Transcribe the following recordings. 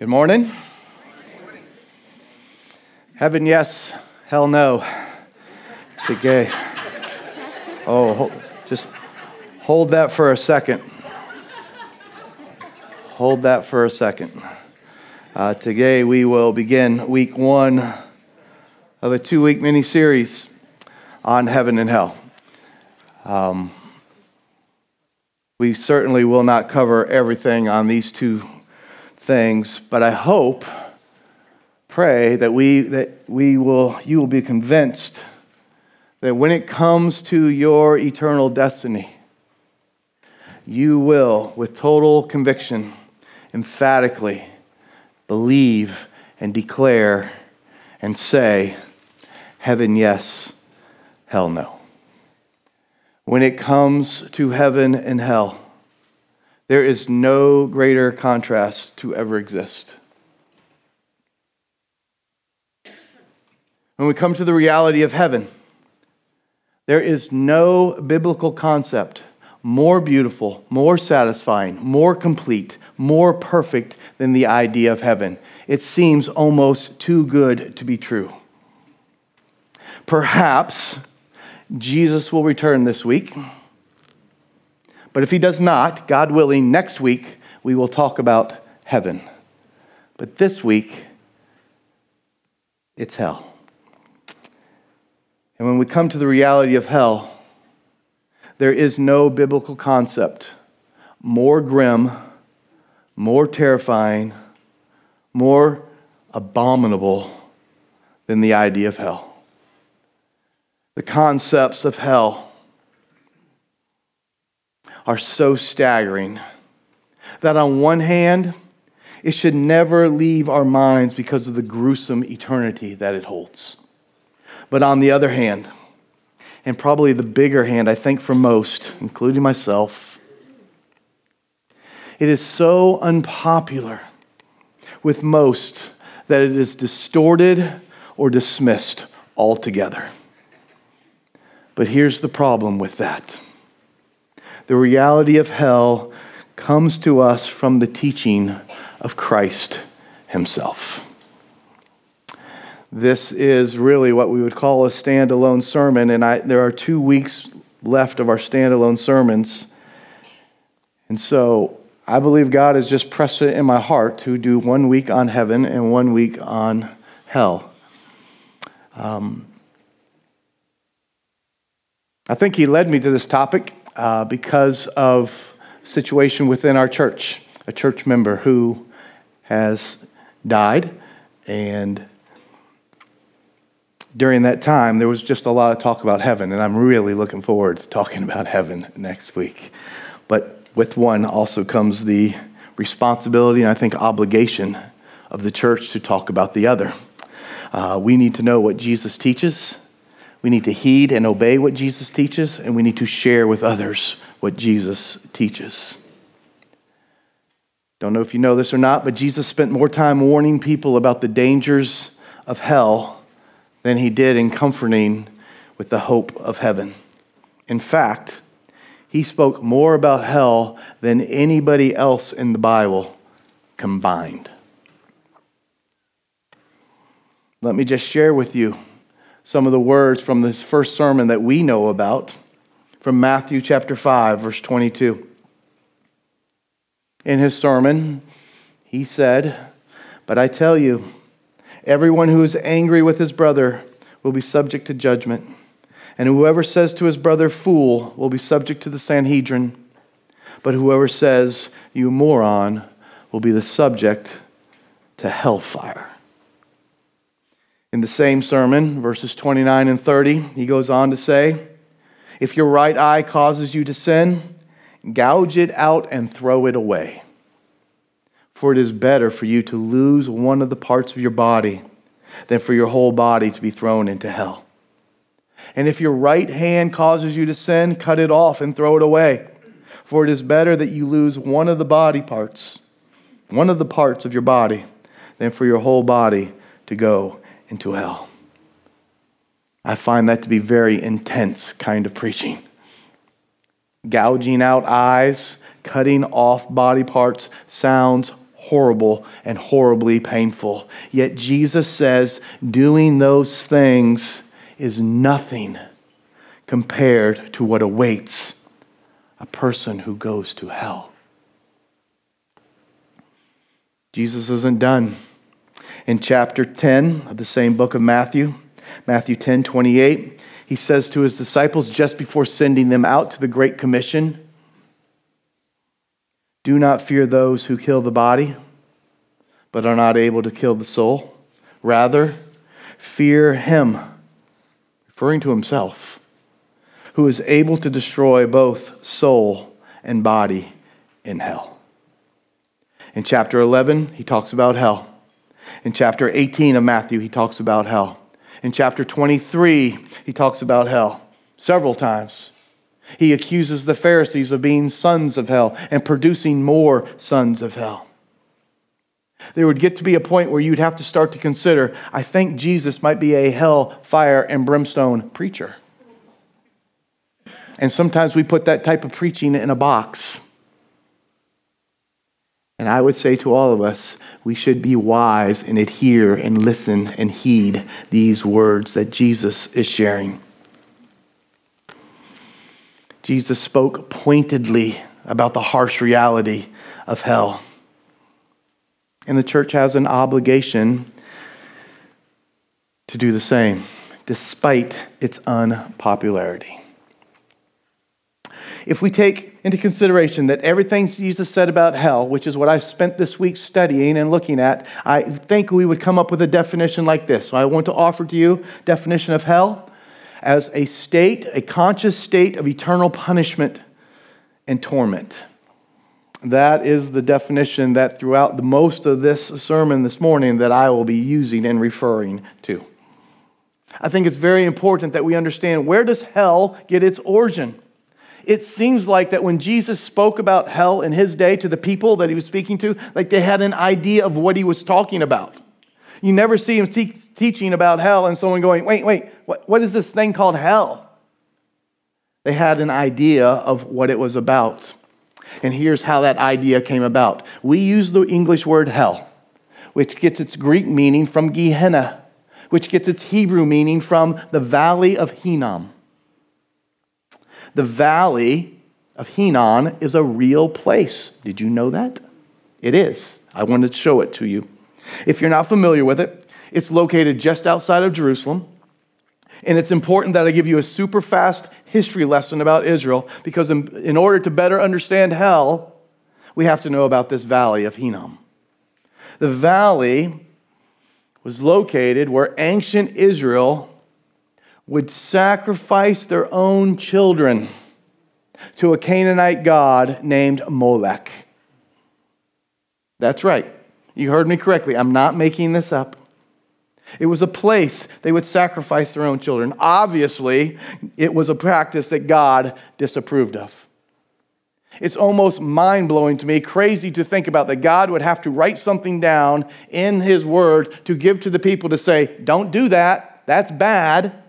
Good morning. Heaven, yes. Hell, no. Okay. Oh, just hold that for a second. Hold that for a second. Uh, today we will begin week one of a two week mini series on heaven and hell. Um, we certainly will not cover everything on these two things, but I hope, pray that we that we will you will be convinced that when it comes to your eternal destiny, you will, with total conviction, emphatically believe and declare and say, Heaven, yes, hell, no. When it comes to heaven and hell, there is no greater contrast to ever exist. When we come to the reality of heaven, there is no biblical concept more beautiful, more satisfying, more complete, more perfect than the idea of heaven. It seems almost too good to be true. Perhaps Jesus will return this week. But if he does not, God willing, next week we will talk about heaven. But this week, it's hell. And when we come to the reality of hell, there is no biblical concept more grim, more terrifying, more abominable than the idea of hell. The concepts of hell are so staggering that, on one hand, it should never leave our minds because of the gruesome eternity that it holds. But on the other hand, and probably the bigger hand, I think, for most, including myself, it is so unpopular with most that it is distorted or dismissed altogether. But here's the problem with that the reality of hell comes to us from the teaching of Christ Himself. This is really what we would call a standalone sermon, and I, there are two weeks left of our standalone sermons. And so I believe God has just pressed it in my heart to do one week on heaven and one week on hell. Um, I think He led me to this topic uh, because of situation within our church, a church member who has died and during that time, there was just a lot of talk about heaven, and I'm really looking forward to talking about heaven next week. But with one also comes the responsibility and I think obligation of the church to talk about the other. Uh, we need to know what Jesus teaches. We need to heed and obey what Jesus teaches, and we need to share with others what Jesus teaches. Don't know if you know this or not, but Jesus spent more time warning people about the dangers of hell than he did in comforting with the hope of heaven. In fact, he spoke more about hell than anybody else in the Bible combined. Let me just share with you some of the words from this first sermon that we know about from Matthew chapter 5, verse 22. In his sermon, he said, But I tell you, Everyone who is angry with his brother will be subject to judgment. And whoever says to his brother, fool, will be subject to the Sanhedrin. But whoever says, you moron, will be the subject to hellfire. In the same sermon, verses 29 and 30, he goes on to say, If your right eye causes you to sin, gouge it out and throw it away. For it is better for you to lose one of the parts of your body than for your whole body to be thrown into hell. And if your right hand causes you to sin, cut it off and throw it away. For it is better that you lose one of the body parts, one of the parts of your body, than for your whole body to go into hell. I find that to be very intense kind of preaching. Gouging out eyes, cutting off body parts sounds horrible and horribly painful. Yet Jesus says doing those things is nothing compared to what awaits a person who goes to hell. Jesus isn't done. In chapter 10 of the same book of Matthew, Matthew 10 28, he says to his disciples just before sending them out to the Great Commission Do not fear those who kill the body, but are not able to kill the soul. Rather, fear him, referring to himself, who is able to destroy both soul and body in hell. In chapter 11, he talks about hell. In chapter 18 of Matthew, he talks about hell. In chapter 23, he talks about hell several times. He accuses the Pharisees of being sons of hell and producing more sons of hell. There would get to be a point where you'd have to start to consider I think Jesus might be a hell, fire, and brimstone preacher. And sometimes we put that type of preaching in a box. And I would say to all of us, we should be wise and adhere and listen and heed these words that Jesus is sharing. Jesus spoke pointedly about the harsh reality of hell. And the church has an obligation to do the same, despite its unpopularity if we take into consideration that everything Jesus said about hell, which is what I spent this week studying and looking at, I think we would come up with a definition like this. So I want to offer to you definition of hell as a state, a conscious state of eternal punishment and torment. That is the definition that throughout the most of this sermon this morning that I will be using and referring to. I think it's very important that we understand where does hell get its origin? It seems like that when Jesus spoke about hell in his day to the people that he was speaking to, like they had an idea of what he was talking about. You never see him te- teaching about hell and someone going, wait, wait, what, what is this thing called hell? They had an idea of what it was about. And here's how that idea came about. We use the English word hell, which gets its Greek meaning from Gehenna, which gets its Hebrew meaning from the valley of Hinnom. The valley of Hinnom is a real place. Did you know that? It is. I wanted to show it to you. If you're not familiar with it, it's located just outside of Jerusalem. And it's important that I give you a super fast history lesson about Israel because, in, in order to better understand hell, we have to know about this valley of Hinnom. The valley was located where ancient Israel would sacrifice their own children to a Canaanite god named Molech. That's right. You heard me correctly. I'm not making this up. It was a place they would sacrifice their own children. Obviously, it was a practice that God disapproved of. It's almost mind blowing to me, crazy to think about that God would have to write something down in His Word to give to the people to say, don't do that, that's bad.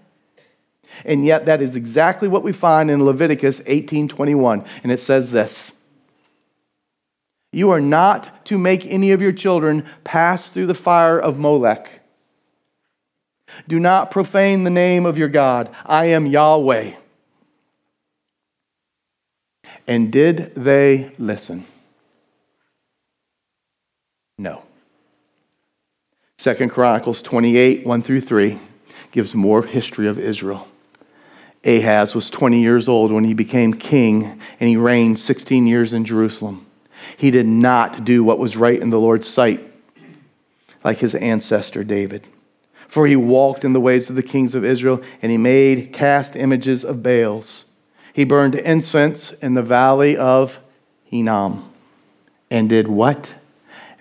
And yet that is exactly what we find in Leviticus 18:21, and it says this: You are not to make any of your children pass through the fire of Molech. Do not profane the name of your God. I am Yahweh. And did they listen? No. Second Chronicles 28, 1 through 3 gives more history of Israel. Ahaz was 20 years old when he became king and he reigned 16 years in Jerusalem. He did not do what was right in the Lord's sight like his ancestor David. For he walked in the ways of the kings of Israel and he made cast images of Baals. He burned incense in the valley of Hinnom and did what?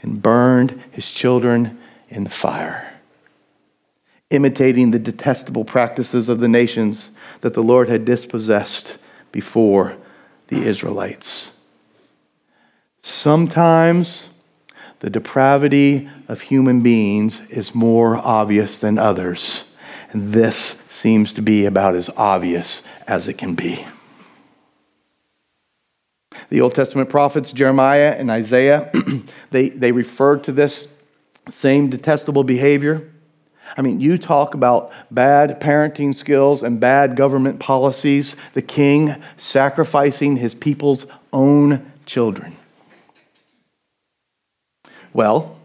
And burned his children in the fire, imitating the detestable practices of the nations that the Lord had dispossessed before the Israelites. Sometimes the depravity of human beings is more obvious than others, and this seems to be about as obvious as it can be. The Old Testament prophets, Jeremiah and Isaiah, they, they referred to this same detestable behavior. I mean, you talk about bad parenting skills and bad government policies, the king sacrificing his people's own children. Well,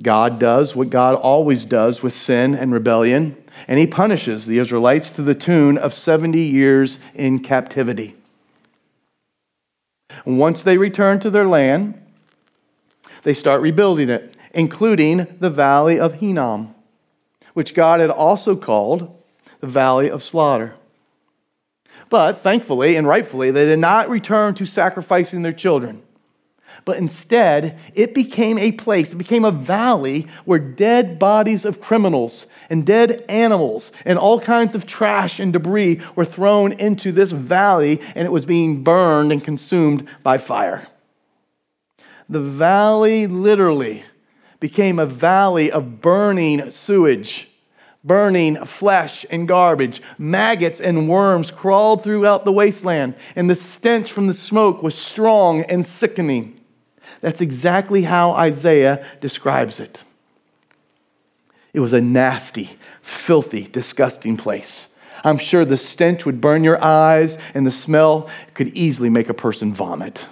God does what God always does with sin and rebellion, and he punishes the Israelites to the tune of 70 years in captivity. Once they return to their land, they start rebuilding it, including the valley of Hinnom, which God had also called the valley of slaughter. But thankfully and rightfully, they did not return to sacrificing their children. But instead, it became a place, it became a valley where dead bodies of criminals and dead animals and all kinds of trash and debris were thrown into this valley and it was being burned and consumed by fire. The valley literally became a valley of burning sewage, burning flesh and garbage. Maggots and worms crawled throughout the wasteland, and the stench from the smoke was strong and sickening. That's exactly how Isaiah describes it. It was a nasty, filthy, disgusting place. I'm sure the stench would burn your eyes, and the smell could easily make a person vomit.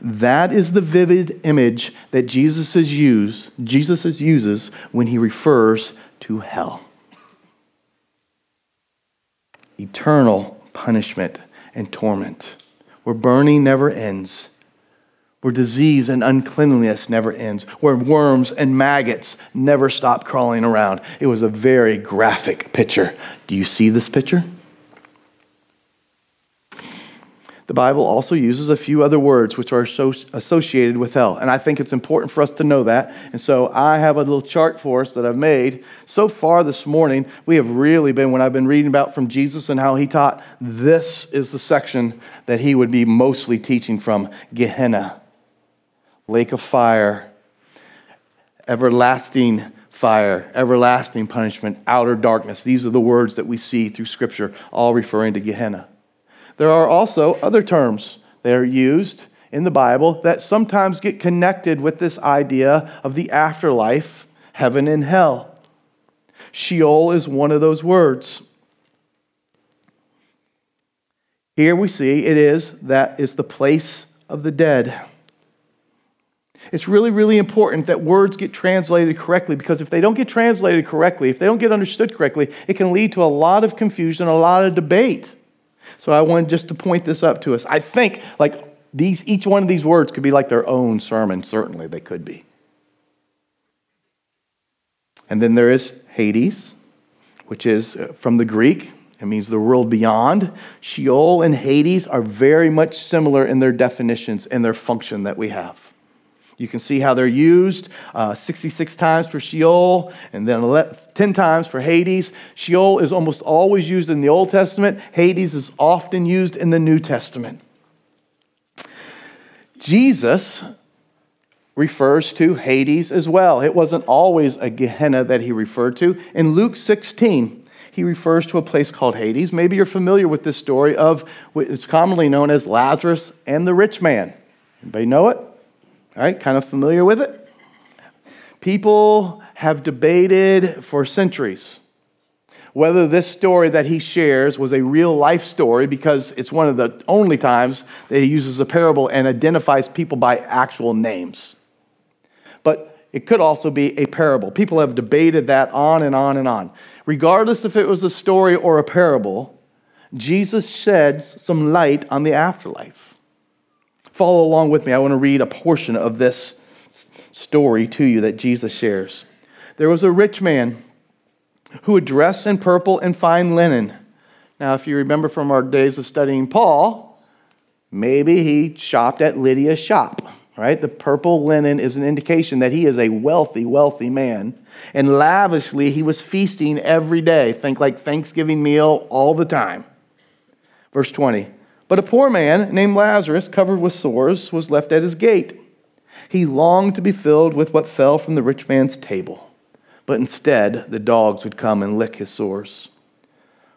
That is the vivid image that Jesus use, Jesus uses when he refers to hell. Eternal punishment and torment, where burning never ends where disease and uncleanliness never ends, where worms and maggots never stop crawling around. It was a very graphic picture. Do you see this picture? The Bible also uses a few other words which are associated with hell. And I think it's important for us to know that. And so I have a little chart for us that I've made. So far this morning, we have really been, when I've been reading about from Jesus and how he taught, this is the section that he would be mostly teaching from Gehenna lake of fire, everlasting fire, everlasting punishment, outer darkness. These are the words that we see through Scripture, all referring to Gehenna. There are also other terms that are used in the Bible that sometimes get connected with this idea of the afterlife, heaven and hell. Sheol is one of those words. Here we see it is that is the place of the dead. It's really, really important that words get translated correctly because if they don't get translated correctly, if they don't get understood correctly, it can lead to a lot of confusion, a lot of debate. So I wanted just to point this up to us. I think like these, each one of these words could be like their own sermon. Certainly, they could be. And then there is Hades, which is uh, from the Greek. It means the world beyond. Sheol and Hades are very much similar in their definitions and their function that we have. You can see how they're used uh, 66 times for Sheol and then 10 times for Hades. Sheol is almost always used in the Old Testament, Hades is often used in the New Testament. Jesus refers to Hades as well. It wasn't always a Gehenna that he referred to. In Luke 16, he refers to a place called Hades. Maybe you're familiar with this story of what is commonly known as Lazarus and the rich man. Anybody know it? All right, kind of familiar with it? People have debated for centuries whether this story that he shares was a real life story because it's one of the only times that he uses a parable and identifies people by actual names. But it could also be a parable. People have debated that on and on and on. Regardless if it was a story or a parable, Jesus sheds some light on the afterlife follow along with me. I want to read a portion of this story to you that Jesus shares. There was a rich man who would dress in purple and fine linen. Now, if you remember from our days of studying Paul, maybe he shopped at Lydia's shop, right? The purple linen is an indication that he is a wealthy, wealthy man. And lavishly, he was feasting every day. Think like Thanksgiving meal all the time. Verse 20. But a poor man named Lazarus, covered with sores, was left at his gate. He longed to be filled with what fell from the rich man's table, but instead the dogs would come and lick his sores.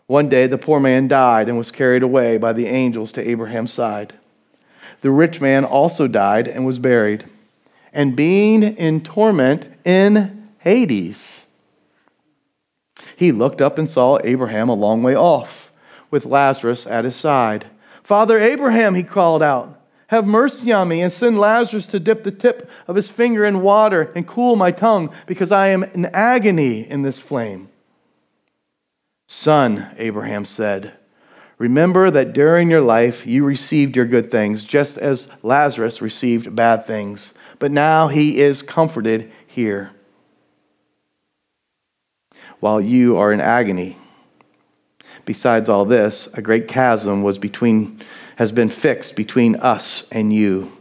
One day the poor man died and was carried away by the angels to Abraham's side. the rich man also died and was buried, and being in torment in Hades, he looked up and saw Abraham a long way off, with Lazarus at his side. Father Abraham, he called out, have mercy on me and send Lazarus to dip the tip of his finger in water and cool my tongue, because I am in agony in this flame. Son, Abraham said, Remember that during your life you received your good things, just as Lazarus received bad things. But now he is comforted here, while you are in agony. Besides all this, a great chasm was between, has been fixed between us and you,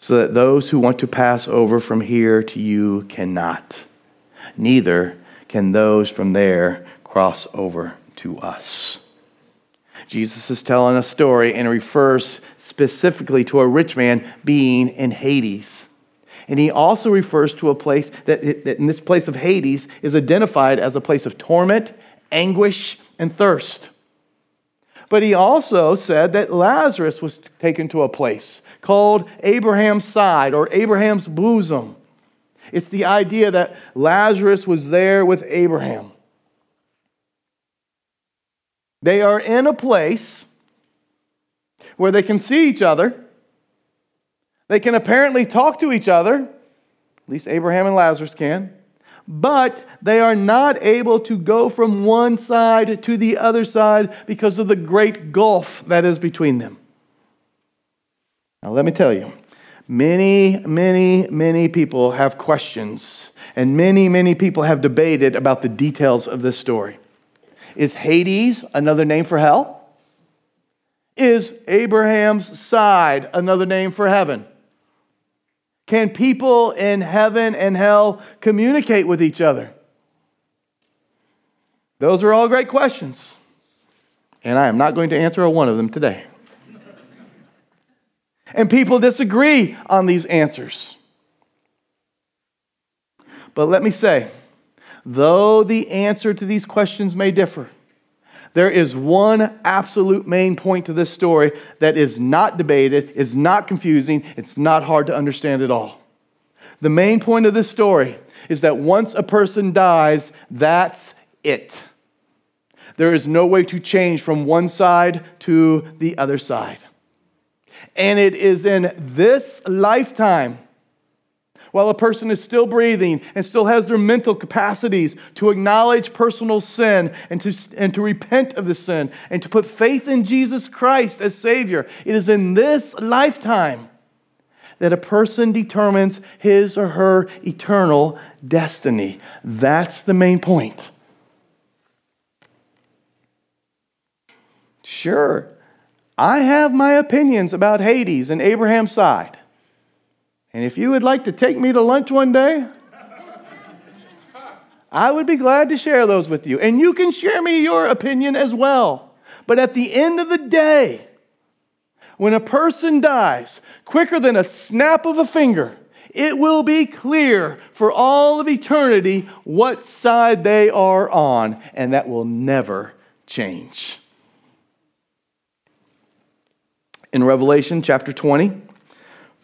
so that those who want to pass over from here to you cannot. Neither can those from there cross over to us. Jesus is telling a story and refers specifically to a rich man being in Hades. And he also refers to a place that, that in this place of Hades is identified as a place of torment, anguish, and thirst. But he also said that Lazarus was taken to a place called Abraham's side or Abraham's bosom. It's the idea that Lazarus was there with Abraham. They are in a place where they can see each other. They can apparently talk to each other, at least Abraham and Lazarus can, but they are not able to go from one side to the other side because of the great gulf that is between them. Now, let me tell you, many, many, many people have questions, and many, many people have debated about the details of this story. Is Hades another name for hell? Is Abraham's side another name for heaven? Can people in heaven and hell communicate with each other? Those are all great questions. And I am not going to answer a one of them today. and people disagree on these answers. But let me say, Though the answer to these questions may differ, there is one absolute main point to this story that is not debated, is not confusing, it's not hard to understand at all. The main point of this story is that once a person dies, that's it. There is no way to change from one side to the other side. And it is in this lifetime while a person is still breathing and still has their mental capacities to acknowledge personal sin and to, and to repent of the sin and to put faith in Jesus Christ as Savior. It is in this lifetime that a person determines his or her eternal destiny. That's the main point. Sure, I have my opinions about Hades and Abraham's side. And if you would like to take me to lunch one day, I would be glad to share those with you. And you can share me your opinion as well. But at the end of the day, when a person dies quicker than a snap of a finger, it will be clear for all of eternity what side they are on, and that will never change. In Revelation chapter 20,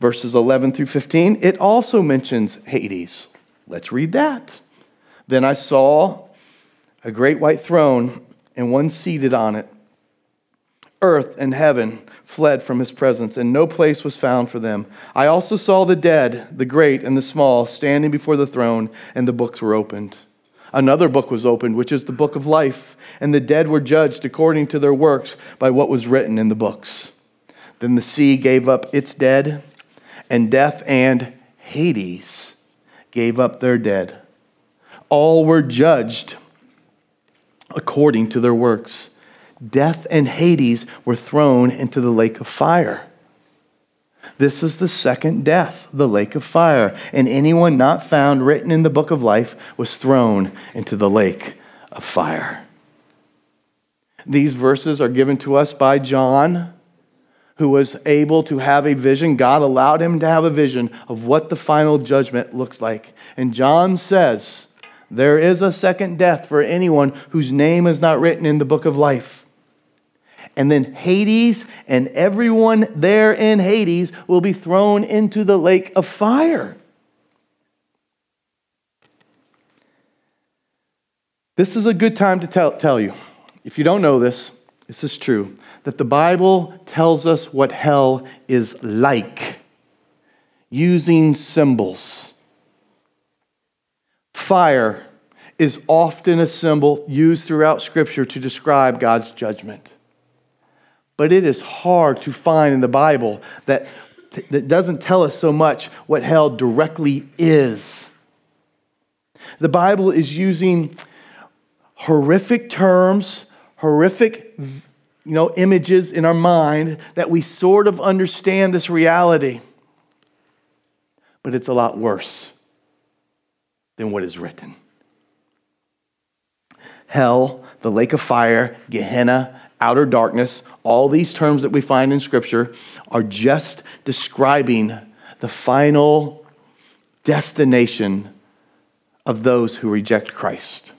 verses 11 through 15, it also mentions Hades. Let's read that. Then I saw a great white throne and one seated on it. Earth and heaven fled from his presence, and no place was found for them. I also saw the dead, the great and the small, standing before the throne, and the books were opened. Another book was opened, which is the book of life, and the dead were judged according to their works by what was written in the books. Then the sea gave up its dead and death and Hades gave up their dead. All were judged according to their works. Death and Hades were thrown into the lake of fire. This is the second death, the lake of fire. And anyone not found written in the book of life was thrown into the lake of fire. These verses are given to us by John who was able to have a vision. God allowed him to have a vision of what the final judgment looks like. And John says, There is a second death for anyone whose name is not written in the book of life. And then Hades and everyone there in Hades will be thrown into the lake of fire. This is a good time to tell, tell you, if you don't know this, this is true, that the Bible tells us what hell is like using symbols. Fire is often a symbol used throughout Scripture to describe God's judgment. But it is hard to find in the Bible that, that doesn't tell us so much what hell directly is. The Bible is using horrific terms, horrific you know, images in our mind that we sort of understand this reality. But it's a lot worse than what is written. Hell, the lake of fire, Gehenna, outer darkness, all these terms that we find in Scripture are just describing the final destination of those who reject Christ.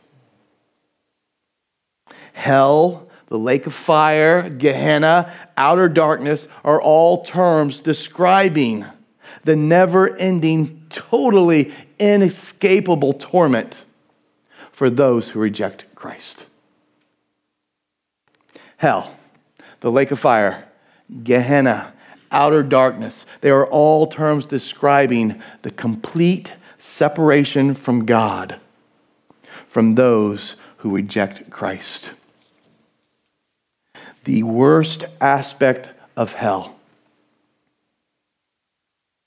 Hell, the lake of fire, Gehenna, outer darkness are all terms describing the never ending, totally inescapable torment for those who reject Christ. Hell, the lake of fire, Gehenna, outer darkness, they are all terms describing the complete separation from God from those who reject Christ the worst aspect of hell.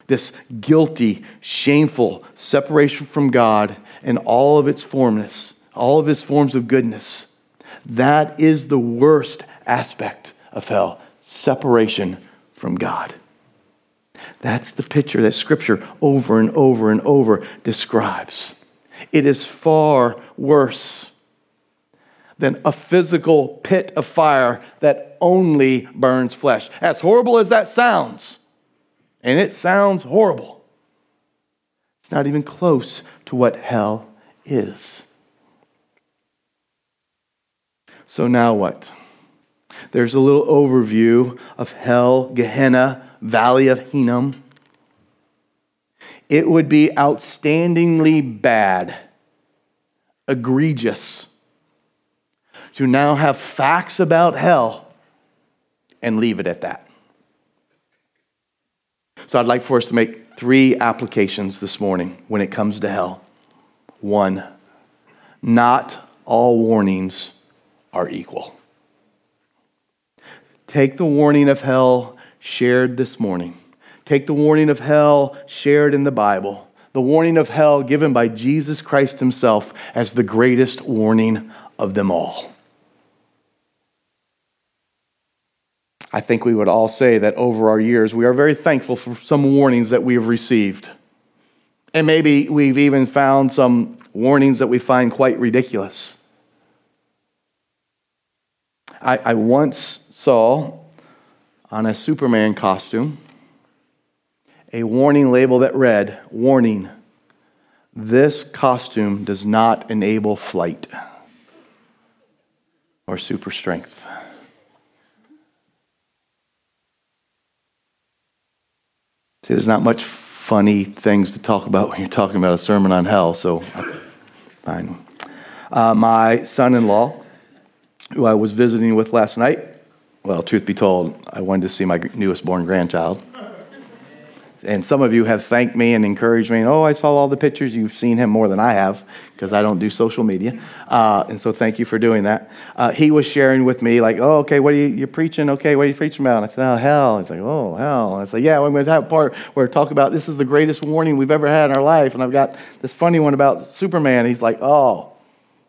This guilty, shameful separation from God and all of its formness, all of its forms of goodness. That is the worst aspect of hell separation from God. That's the picture that Scripture over and over and over describes. It is far worse than a physical pit of fire that only burns flesh. As horrible as that sounds, and it sounds horrible, it's not even close to what hell is. So now what? There's a little overview of hell, Gehenna, Valley of Hinnom. It would be outstandingly bad, egregious to now have facts about hell and leave it at that. So I'd like for us to make three applications this morning when it comes to hell. One, not all warnings are equal. Take the warning of hell shared this morning. Take the warning of hell shared in the Bible. The warning of hell given by Jesus Christ himself as the greatest warning of them all. I think we would all say that over our years, we are very thankful for some warnings that we have received. And maybe we've even found some warnings that we find quite ridiculous. I, I once saw on a Superman costume a warning label that read, Warning, this costume does not enable flight or super strength. See, there's not much funny things to talk about when you're talking about a sermon on hell, so fine. Uh, my son in law, who I was visiting with last night, well, truth be told, I wanted to see my newest born grandchild. And some of you have thanked me and encouraged me. oh, I saw all the pictures. You've seen him more than I have because I don't do social media. Uh, and so thank you for doing that. Uh, he was sharing with me, like, oh, okay, what are you you're preaching? Okay, what are you preaching about? And I said, oh, hell. He's like, oh, hell. And I said, yeah, we're going to have a part where we talk about this is the greatest warning we've ever had in our life. And I've got this funny one about Superman. He's like, oh,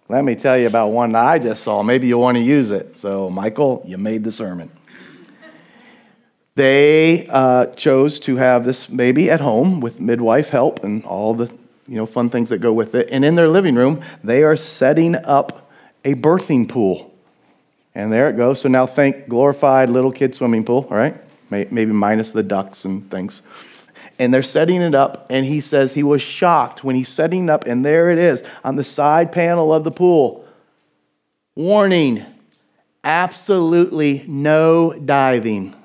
let me tell you about one that I just saw. Maybe you'll want to use it. So, Michael, you made the sermon. They uh, chose to have this baby at home with midwife help and all the you know fun things that go with it. And in their living room, they are setting up a birthing pool. And there it goes. So now think glorified little kid swimming pool, all right? Maybe minus the ducks and things. And they're setting it up, and he says he was shocked when he's setting up, and there it is on the side panel of the pool. Warning absolutely no diving.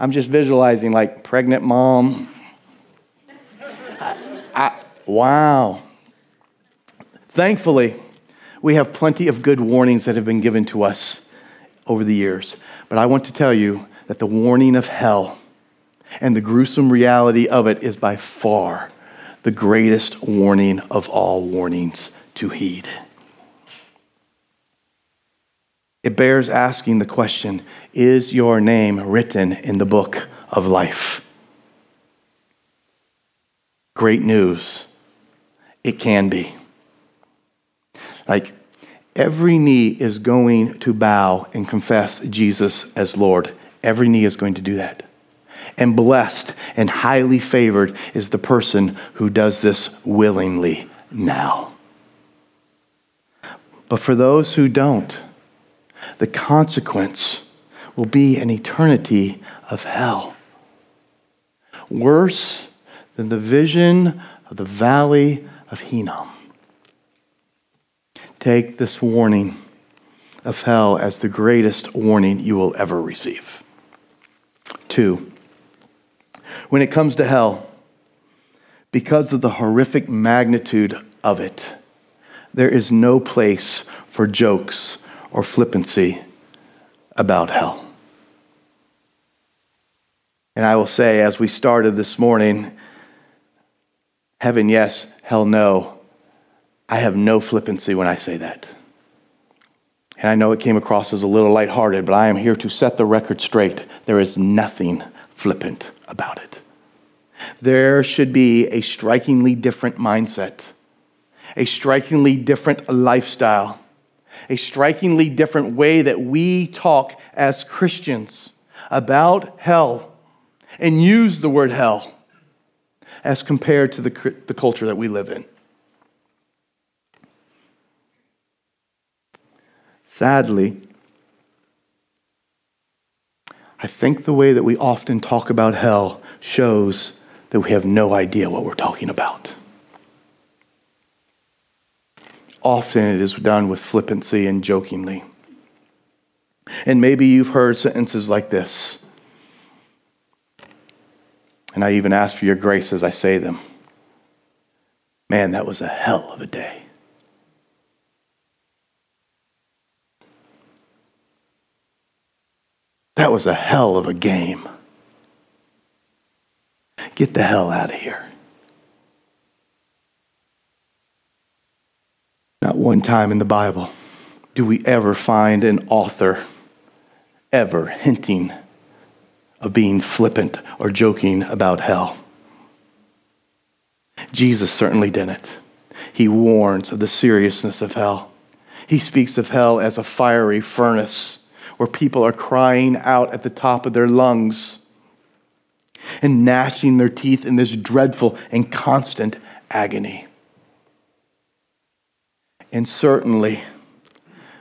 I'm just visualizing like pregnant mom. I, I, wow. Thankfully, we have plenty of good warnings that have been given to us over the years. But I want to tell you that the warning of hell and the gruesome reality of it is by far the greatest warning of all warnings to heed. It bears asking the question Is your name written in the book of life? Great news. It can be. Like, every knee is going to bow and confess Jesus as Lord. Every knee is going to do that. And blessed and highly favored is the person who does this willingly now. But for those who don't, the consequence will be an eternity of hell. Worse than the vision of the valley of Hinnom. Take this warning of hell as the greatest warning you will ever receive. Two, when it comes to hell, because of the horrific magnitude of it, there is no place for jokes or flippancy about hell. And I will say, as we started this morning, heaven yes, hell no. I have no flippancy when I say that. And I know it came across as a little lighthearted, but I am here to set the record straight. There is nothing flippant about it. There should be a strikingly different mindset, a strikingly different lifestyle a strikingly different way that we talk as Christians about hell and use the word hell as compared to the, the culture that we live in. Sadly, I think the way that we often talk about hell shows that we have no idea what we're talking about. Often it is done with flippancy and jokingly. And maybe you've heard sentences like this. And I even ask for your grace as I say them. Man, that was a hell of a day. That was a hell of a game. Get the hell out of here. Not one time in the Bible do we ever find an author ever hinting of being flippant or joking about hell. Jesus certainly didn't. He warns of the seriousness of hell. He speaks of hell as a fiery furnace where people are crying out at the top of their lungs and gnashing their teeth in this dreadful and constant agony. And certainly,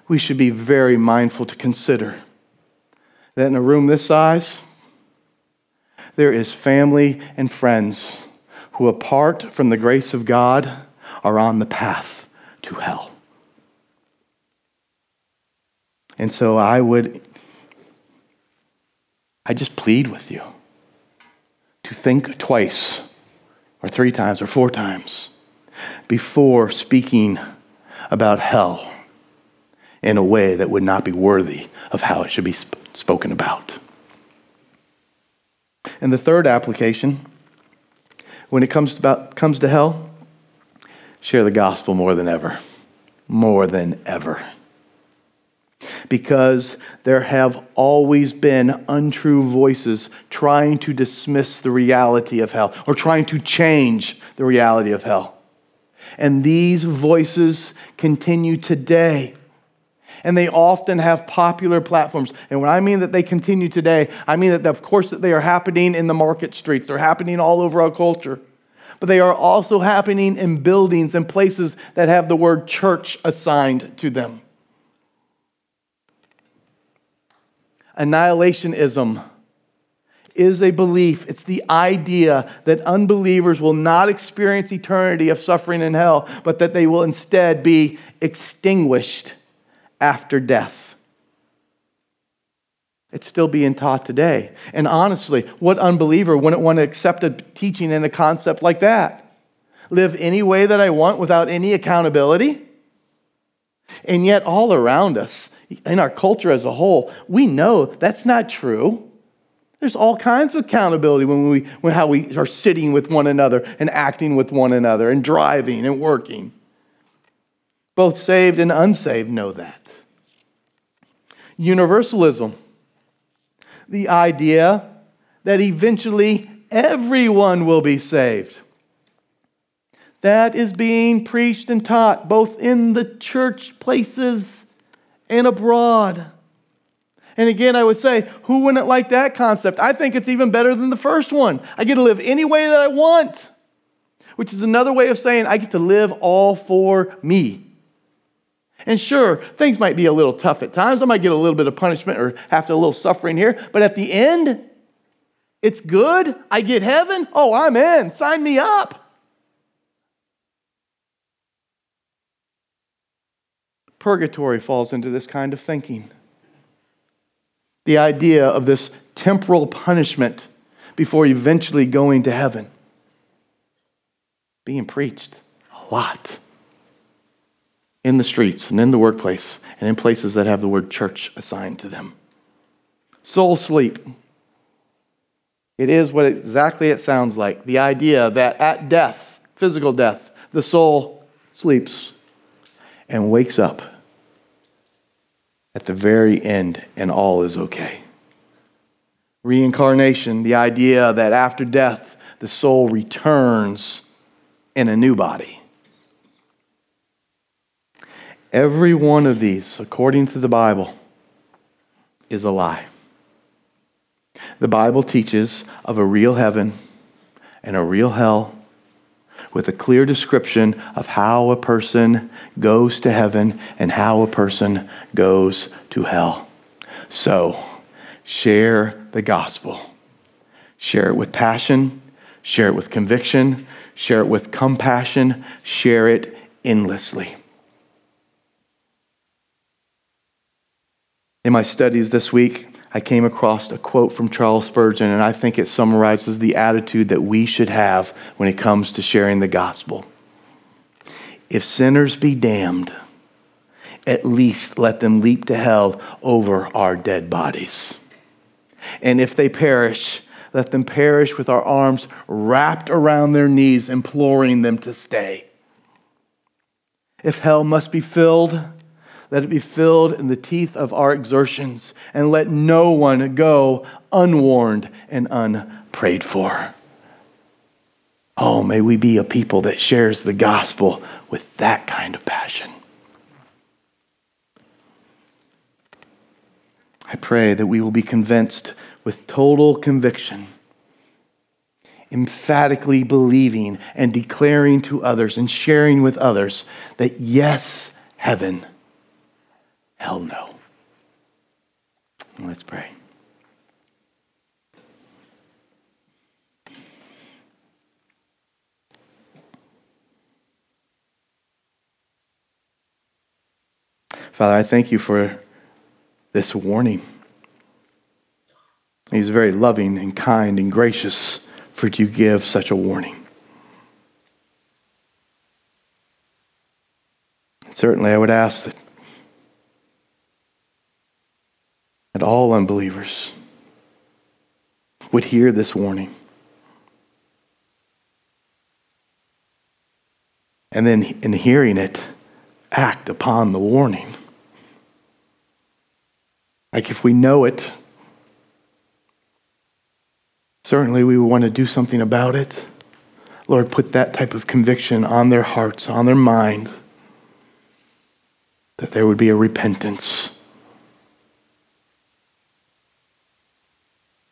we should be very mindful to consider that in a room this size, there is family and friends who, apart from the grace of God, are on the path to hell. And so I would, I just plead with you to think twice or three times or four times before speaking about hell in a way that would not be worthy of how it should be sp- spoken about. And the third application, when it comes to, about, comes to hell, share the gospel more than ever. More than ever. Because there have always been untrue voices trying to dismiss the reality of hell or trying to change the reality of hell. And these voices continue today. And they often have popular platforms. And when I mean that they continue today, I mean that, of course, that they are happening in the market streets. They're happening all over our culture. But they are also happening in buildings and places that have the word church assigned to them. Annihilationism is a belief. It's the idea that unbelievers will not experience eternity of suffering in hell, but that they will instead be extinguished after death. It's still being taught today. And honestly, what unbeliever wouldn't want to accept a teaching and a concept like that? Live any way that I want without any accountability? And yet, all around us, in our culture as a whole, we know that's not true. There's all kinds of accountability when we, when how we are sitting with one another and acting with one another and driving and working. Both saved and unsaved know that. Universalism the idea that eventually everyone will be saved. That is being preached and taught both in the church places and abroad. And again, I would say, who wouldn't like that concept? I think it's even better than the first one. I get to live any way that I want, which is another way of saying I get to live all for me. And sure, things might be a little tough at times. I might get a little bit of punishment or have to a little suffering here. But at the end, it's good. I get heaven. Oh, I'm in. Sign me up. Purgatory falls into this kind of thinking. The idea of this temporal punishment before eventually going to heaven. Being preached a lot in the streets and in the workplace and in places that have the word church assigned to them. Soul sleep. It is what exactly it sounds like the idea that at death, physical death, the soul sleeps and wakes up at the very end and all is okay. Reincarnation, the idea that after death, the soul returns in a new body. Every one of these, according to the Bible, is a lie. The Bible teaches of a real heaven and a real hell with a clear description of how a person goes to heaven and how a person goes to hell. So, share the gospel. Share it with passion, share it with conviction, share it with compassion, share it endlessly. In my studies this week, I came across a quote from Charles Spurgeon, and I think it summarizes the attitude that we should have when it comes to sharing the gospel. If sinners be damned, at least let them leap to hell over our dead bodies. And if they perish, let them perish with our arms wrapped around their knees, imploring them to stay. If hell must be filled, let it be filled in the teeth of our exertions, and let no one go unwarned and unprayed for. Oh, may we be a people that shares the gospel with that kind of passion. I pray that we will be convinced with total conviction, emphatically believing and declaring to others and sharing with others that yes, heaven Hell no. Let's pray. Father, I thank you for this warning. He's very loving and kind and gracious for you give such a warning. And certainly, I would ask that and all unbelievers would hear this warning. And then, in hearing it, act upon the warning. Like if we know it, certainly we would want to do something about it. Lord, put that type of conviction on their hearts, on their mind, that there would be a repentance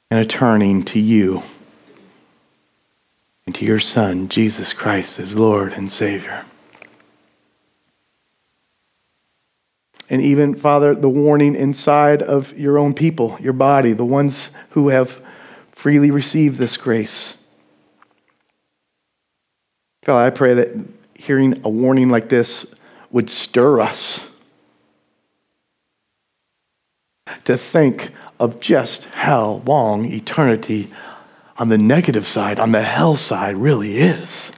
and a turning to you and to your Son, Jesus Christ, as Lord and Savior. And even, Father, the warning inside of your own people, your body, the ones who have freely received this grace. God, I pray that hearing a warning like this would stir us to think of just how long eternity on the negative side, on the hell side, really is.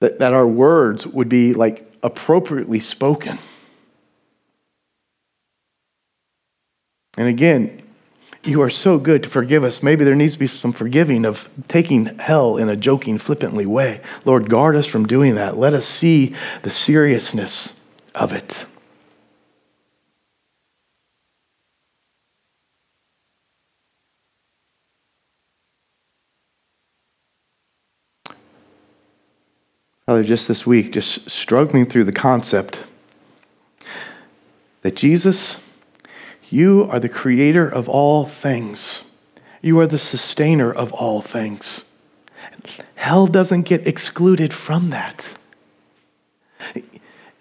That, that our words would be like appropriately spoken. And again, you are so good to forgive us. Maybe there needs to be some forgiving of taking hell in a joking, flippantly way. Lord, guard us from doing that. Let us see the seriousness of it. Father, just this week, just struggling through the concept that Jesus, you are the creator of all things. You are the sustainer of all things. Hell doesn't get excluded from that.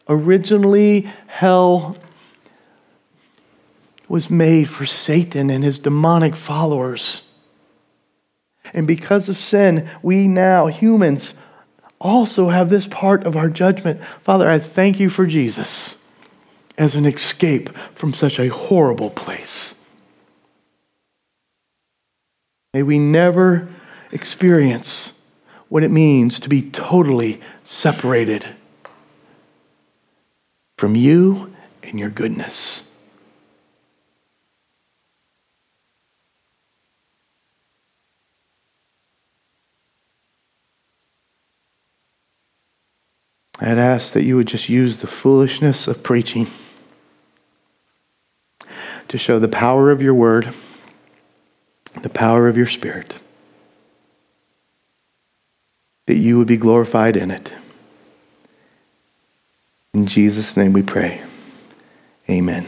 Originally, hell was made for Satan and his demonic followers. And because of sin, we now, humans, also have this part of our judgment. Father, I thank you for Jesus as an escape from such a horrible place. May we never experience what it means to be totally separated from you and your goodness. I'd ask that you would just use the foolishness of preaching to show the power of your word, the power of your spirit, that you would be glorified in it. In Jesus' name we pray. Amen.